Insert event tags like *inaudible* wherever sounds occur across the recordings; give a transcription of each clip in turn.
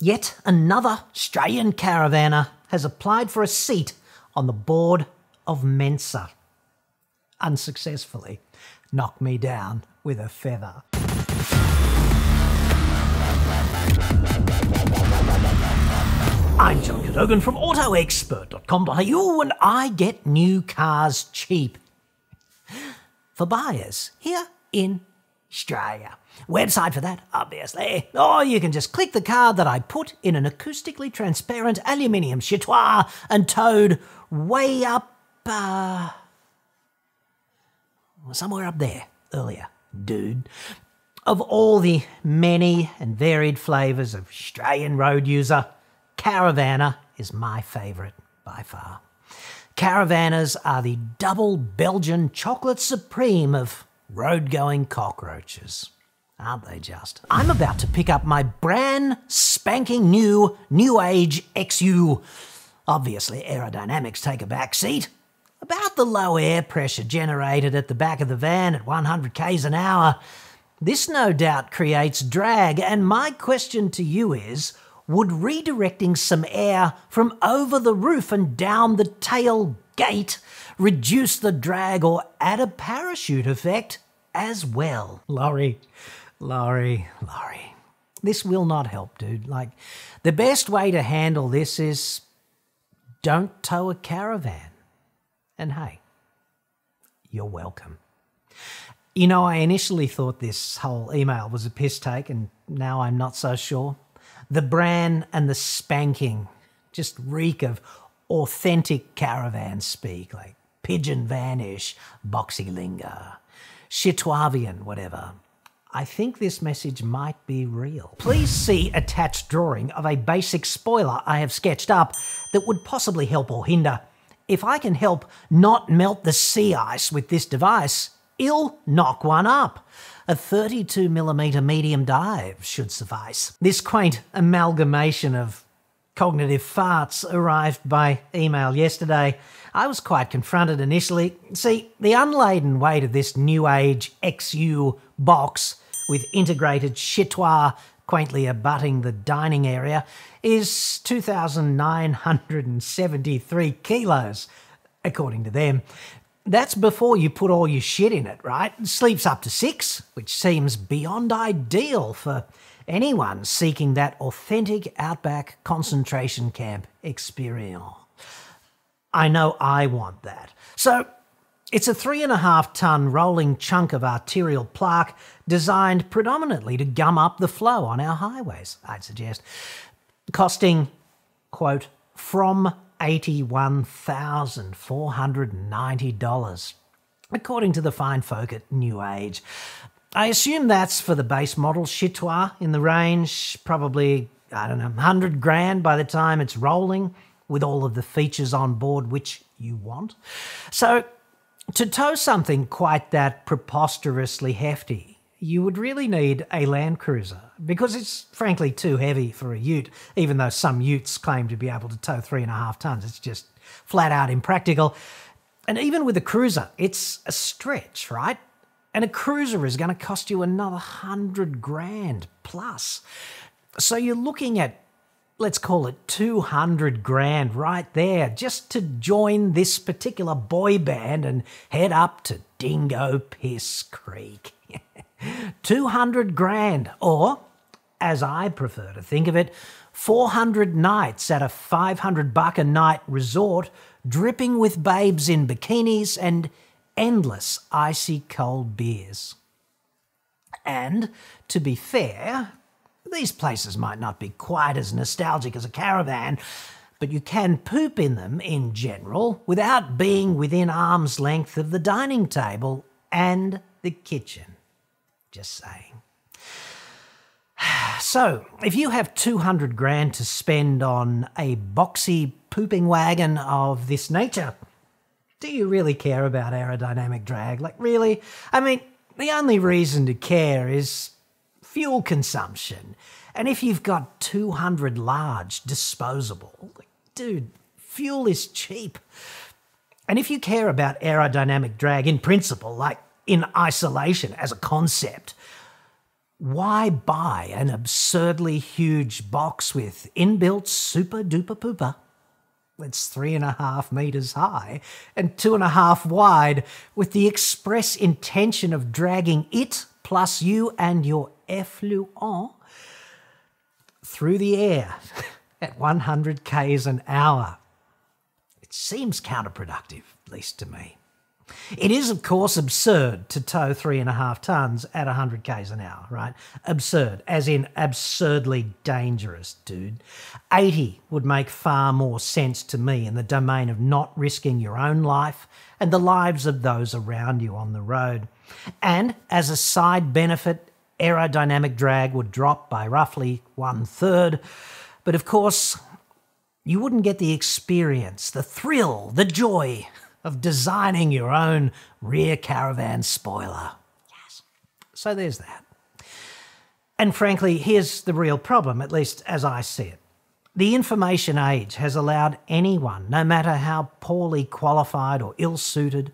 Yet another Australian caravaner has applied for a seat on the board of Mensa. Unsuccessfully, knock me down with a feather. I'm John Cadogan from AutoExpert.com.au and I get new cars cheap. For buyers here in Australia. Website for that, obviously. Or you can just click the card that I put in an acoustically transparent aluminium chitoir and towed way up, uh, somewhere up there earlier, dude. Of all the many and varied flavours of Australian road user, Caravaner is my favourite by far. Caravanners are the double Belgian chocolate supreme of road going cockroaches. Aren't they just? I'm about to pick up my brand spanking new New Age XU. Obviously, aerodynamics take a back seat. About the low air pressure generated at the back of the van at 100 k's an hour. This no doubt creates drag, and my question to you is would redirecting some air from over the roof and down the tail gate reduce the drag or add a parachute effect as well? Laurie, Laurie, Laurie. This will not help, dude. Like, the best way to handle this is don't tow a caravan. And hey, you're welcome. You know, I initially thought this whole email was a piss take, and now I'm not so sure. The brand and the spanking just reek of authentic caravan speak, like pigeon vanish, boxy linger, Chitoivian, whatever. I think this message might be real. Please see attached drawing of a basic spoiler I have sketched up that would possibly help or hinder. If I can help not melt the sea ice with this device, I'll knock one up. A 32mm medium dive should suffice. This quaint amalgamation of cognitive farts arrived by email yesterday. I was quite confronted initially. See, the unladen weight of this new age XU box with integrated chitoir quaintly abutting the dining area is 2,973 kilos, according to them. That's before you put all your shit in it, right? Sleeps up to six, which seems beyond ideal for anyone seeking that authentic outback concentration camp experience. I know I want that. So it's a three and a half ton rolling chunk of arterial plaque designed predominantly to gum up the flow on our highways, I'd suggest, costing, quote, from $81,490, according to the fine folk at New Age. I assume that's for the base model Chitoir in the range, probably, I don't know, 100 grand by the time it's rolling with all of the features on board which you want. So, to tow something quite that preposterously hefty, you would really need a Land Cruiser because it's frankly too heavy for a ute, even though some utes claim to be able to tow three and a half tons. It's just flat out impractical. And even with a cruiser, it's a stretch, right? And a cruiser is going to cost you another hundred grand plus. So you're looking at let's call it 200 grand right there just to join this particular boy band and head up to Dingo Piss Creek. *laughs* 200 grand, or as I prefer to think of it, 400 nights at a 500 buck a night resort dripping with babes in bikinis and endless icy cold beers. And to be fair, these places might not be quite as nostalgic as a caravan, but you can poop in them in general without being within arm's length of the dining table and the kitchen. Just saying. *sighs* So, if you have 200 grand to spend on a boxy pooping wagon of this nature, do you really care about aerodynamic drag? Like, really? I mean, the only reason to care is fuel consumption. And if you've got 200 large disposable, like, dude, fuel is cheap. And if you care about aerodynamic drag in principle, like in isolation as a concept, Why buy an absurdly huge box with inbuilt super duper pooper? It's three and a half meters high and two and a half wide, with the express intention of dragging it plus you and your effluent through the air *laughs* at 100 k's an hour. It seems counterproductive, at least to me. It is, of course, absurd to tow three and a half tons at 100 k's an hour, right? Absurd, as in absurdly dangerous, dude. 80 would make far more sense to me in the domain of not risking your own life and the lives of those around you on the road. And as a side benefit, aerodynamic drag would drop by roughly one third. But of course, you wouldn't get the experience, the thrill, the joy of designing your own rear caravan spoiler. Yes. So there's that. And frankly, here's the real problem, at least as I see it. The information age has allowed anyone, no matter how poorly qualified or ill suited,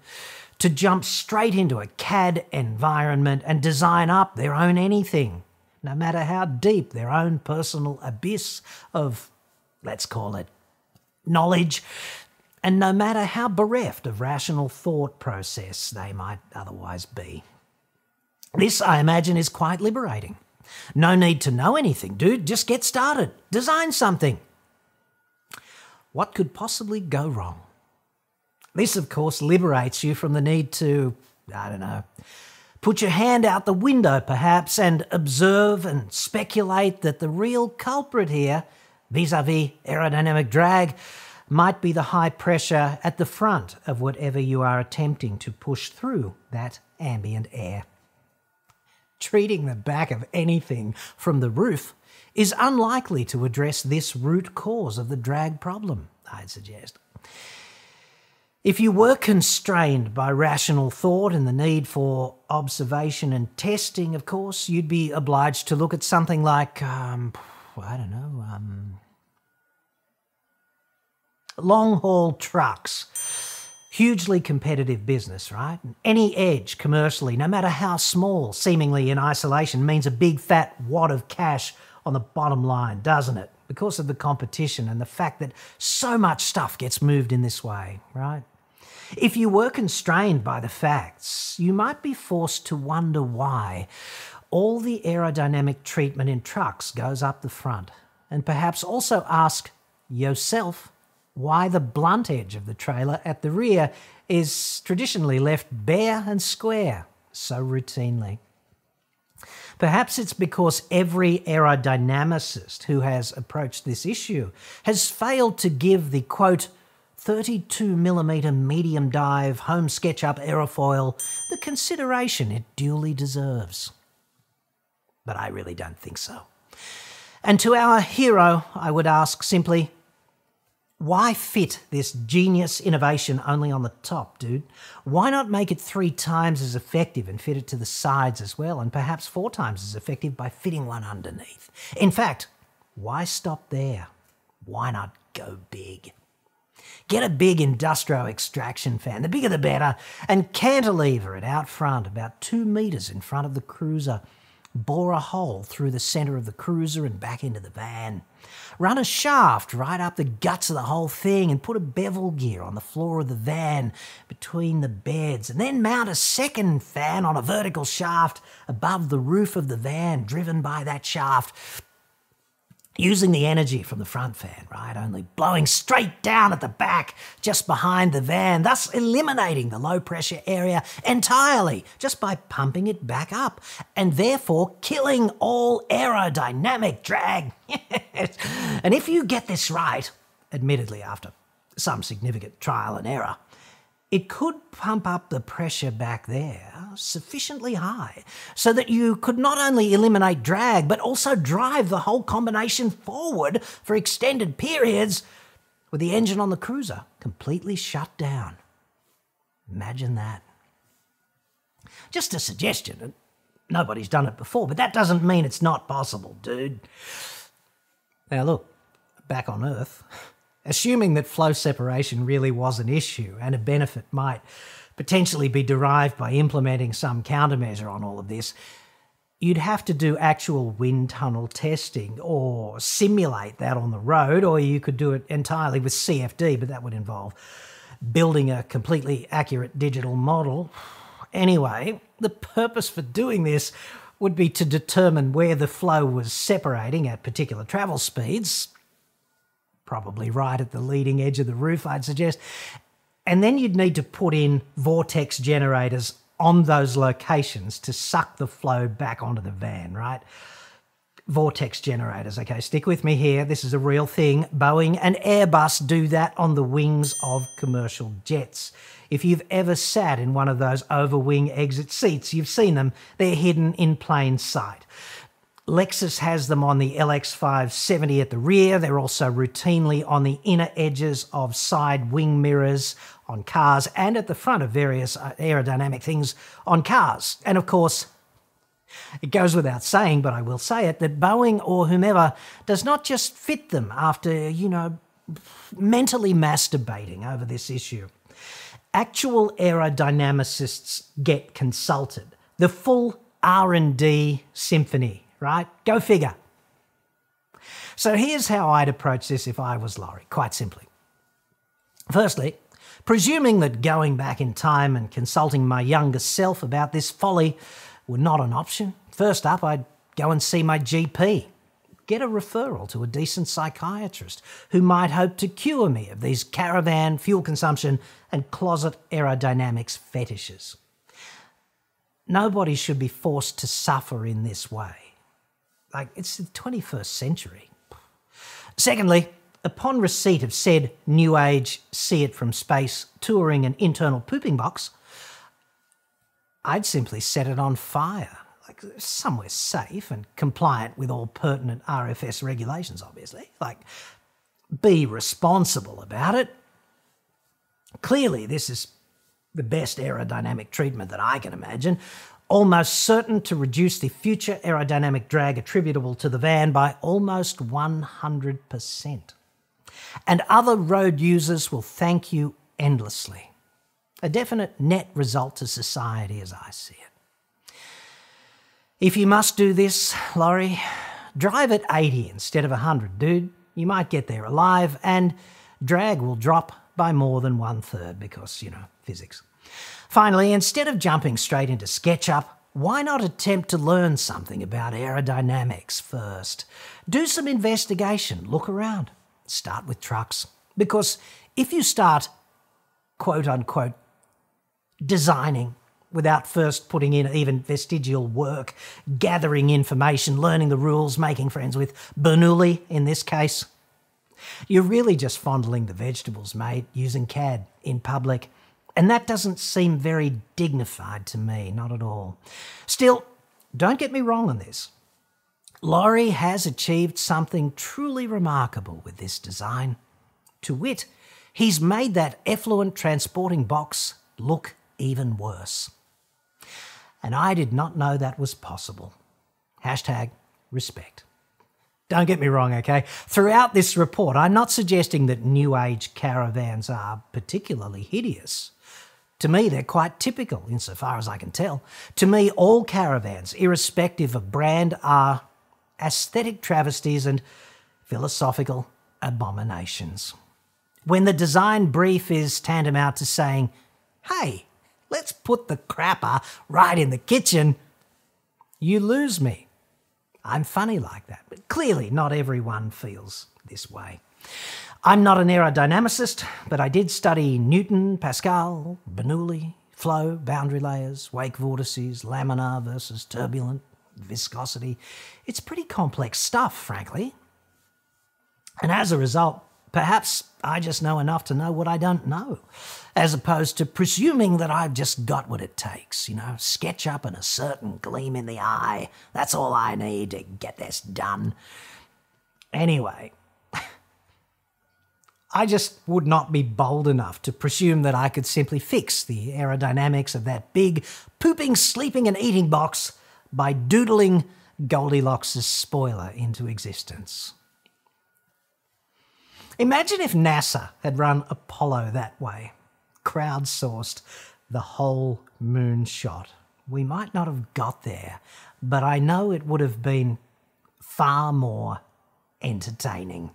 to jump straight into a CAD environment and design up their own anything, no matter how deep their own personal abyss of, let's call it, knowledge and no matter how bereft of rational thought process they might otherwise be. This, I imagine, is quite liberating. No need to know anything, dude. Just get started. Design something. What could possibly go wrong? This, of course, liberates you from the need to, I don't know, put your hand out the window perhaps and observe and speculate that the real culprit here, vis a vis aerodynamic drag, might be the high pressure at the front of whatever you are attempting to push through that ambient air. Treating the back of anything from the roof is unlikely to address this root cause of the drag problem, I'd suggest. If you were constrained by rational thought and the need for observation and testing, of course, you'd be obliged to look at something like, um, I don't know, um, long haul trucks. Hugely competitive business, right? Any edge commercially, no matter how small, seemingly in isolation, means a big fat wad of cash on the bottom line, doesn't it? Because of the competition and the fact that so much stuff gets moved in this way, right? If you were constrained by the facts, you might be forced to wonder why all the aerodynamic treatment in trucks goes up the front, and perhaps also ask yourself why the blunt edge of the trailer at the rear is traditionally left bare and square so routinely. Perhaps it's because every aerodynamicist who has approached this issue has failed to give the quote 32mm medium dive home SketchUp aerofoil the consideration it duly deserves. But I really don't think so. And to our hero, I would ask simply why fit this genius innovation only on the top, dude? Why not make it three times as effective and fit it to the sides as well, and perhaps four times as effective by fitting one underneath? In fact, why stop there? Why not go big? Get a big industrial extraction fan, the bigger the better, and cantilever it out front, about two metres in front of the cruiser bore a hole through the centre of the cruiser and back into the van. Run a shaft right up the guts of the whole thing and put a bevel gear on the floor of the van between the beds, and then mount a second fan on a vertical shaft above the roof of the van, driven by that shaft using the energy from the front fan, right? Only blowing straight down at the back, just behind the van, thus eliminating the low pressure area entirely just by pumping it back up, and therefore killing all aerodynamic drag. *laughs* and if you get this right, admittedly after some significant trial and error, it could pump up the pressure back there sufficiently high so that you could not only eliminate drag but also drive the whole combination forward for extended periods with the engine on the cruiser completely shut down. Imagine that. Just a suggestion. Nobody's done it before, but that doesn't mean it's not possible, dude. Now, look, back on Earth. *laughs* Assuming that flow separation really was an issue and a benefit might potentially be derived by implementing some countermeasure on all of this, you'd have to do actual wind tunnel testing or simulate that on the road, or you could do it entirely with CFD, but that would involve building a completely accurate digital model. Anyway, the purpose for doing this would be to determine where the flow was separating at particular travel speeds, probably right at the leading edge of the roof, I'd suggest. And then you'd need to put in vortex generators on those locations to suck the flow back onto the van, right? Vortex generators. Okay, stick with me here. This is a real thing. Boeing and Airbus do that on the wings of commercial jets. If you've ever sat in one of those overwing exit seats, you've seen them. They're hidden in plain sight. Lexus has them on the LX570 at the rear. They're also routinely on the inner edges of side wing mirrors on cars and at the front of various uh, aerodynamic things on cars. And of course, it goes without saying, but I will say it, that Boeing or whomever does not just fit them after, you know, mentally masturbating over this issue. Actual aerodynamicists get consulted. The full R&D symphony right? Go figure. So here's how I'd approach this if I was Laurie, quite simply. Firstly, presuming that going back in time and consulting my younger self about this folly were not an option, first up, I'd go and see my GP. Get a referral to a decent psychiatrist who might hope to cure me of these caravan, fuel consumption, and closet aerodynamics fetishes. Nobody should be forced to suffer in this way like it's the 21st century. Secondly, upon receipt of said New Age see it from space touring an internal pooping box, I'd simply set it on fire, like somewhere safe and compliant with all pertinent RFS regulations, obviously. Like, be responsible about it. Clearly, this is the best aerodynamic treatment that I can imagine almost certain to reduce the future aerodynamic drag attributable to the van by almost 100%. And other road users will thank you endlessly. A definite net result to society as I see it. If you must do this, Laurie, drive at 80 instead of 100, dude. You might get there alive, and drag will drop by more than one third because, you know, physics. Finally, instead of jumping straight into SketchUp, why not attempt to learn something about aerodynamics first? Do some investigation, look around, start with trucks. Because if you start, quote unquote, designing without first putting in even vestigial work, gathering information, learning the rules, making friends with Bernoulli in this case, you're really just fondling the vegetables, mate, using CAD in public and that doesn't seem very dignified to me, not at all. Still, don't get me wrong on this. Laurie has achieved something truly remarkable with this design. To wit, he's made that effluent transporting box look even worse. And I did not know that was possible. Hashtag respect. Don't get me wrong, okay? Throughout this report, I'm not suggesting that New Age caravans are particularly hideous. To me, they're quite typical, insofar as I can tell. To me, all caravans, irrespective of brand, are aesthetic travesties and philosophical abominations. When the design brief is tantamount to saying, hey, let's put the crapper right in the kitchen, you lose me. I'm funny like that, but clearly not everyone feels this way. I'm not an aerodynamicist, but I did study Newton, Pascal, Bernoulli, flow, boundary layers, wake vortices, laminar versus turbulent, viscosity. It's pretty complex stuff, frankly. And as a result, perhaps I just know enough to know what I don't know, as opposed to presuming that I've just got what it takes, you know, SketchUp and a certain gleam in the eye. That's all I need to get this done. Anyway, I just would not be bold enough to presume that I could simply fix the aerodynamics of that big pooping, sleeping, and eating box by doodling Goldilocks' spoiler into existence. Imagine if NASA had run Apollo that way, crowdsourced the whole moonshot. We might not have got there, but I know it would have been far more entertaining.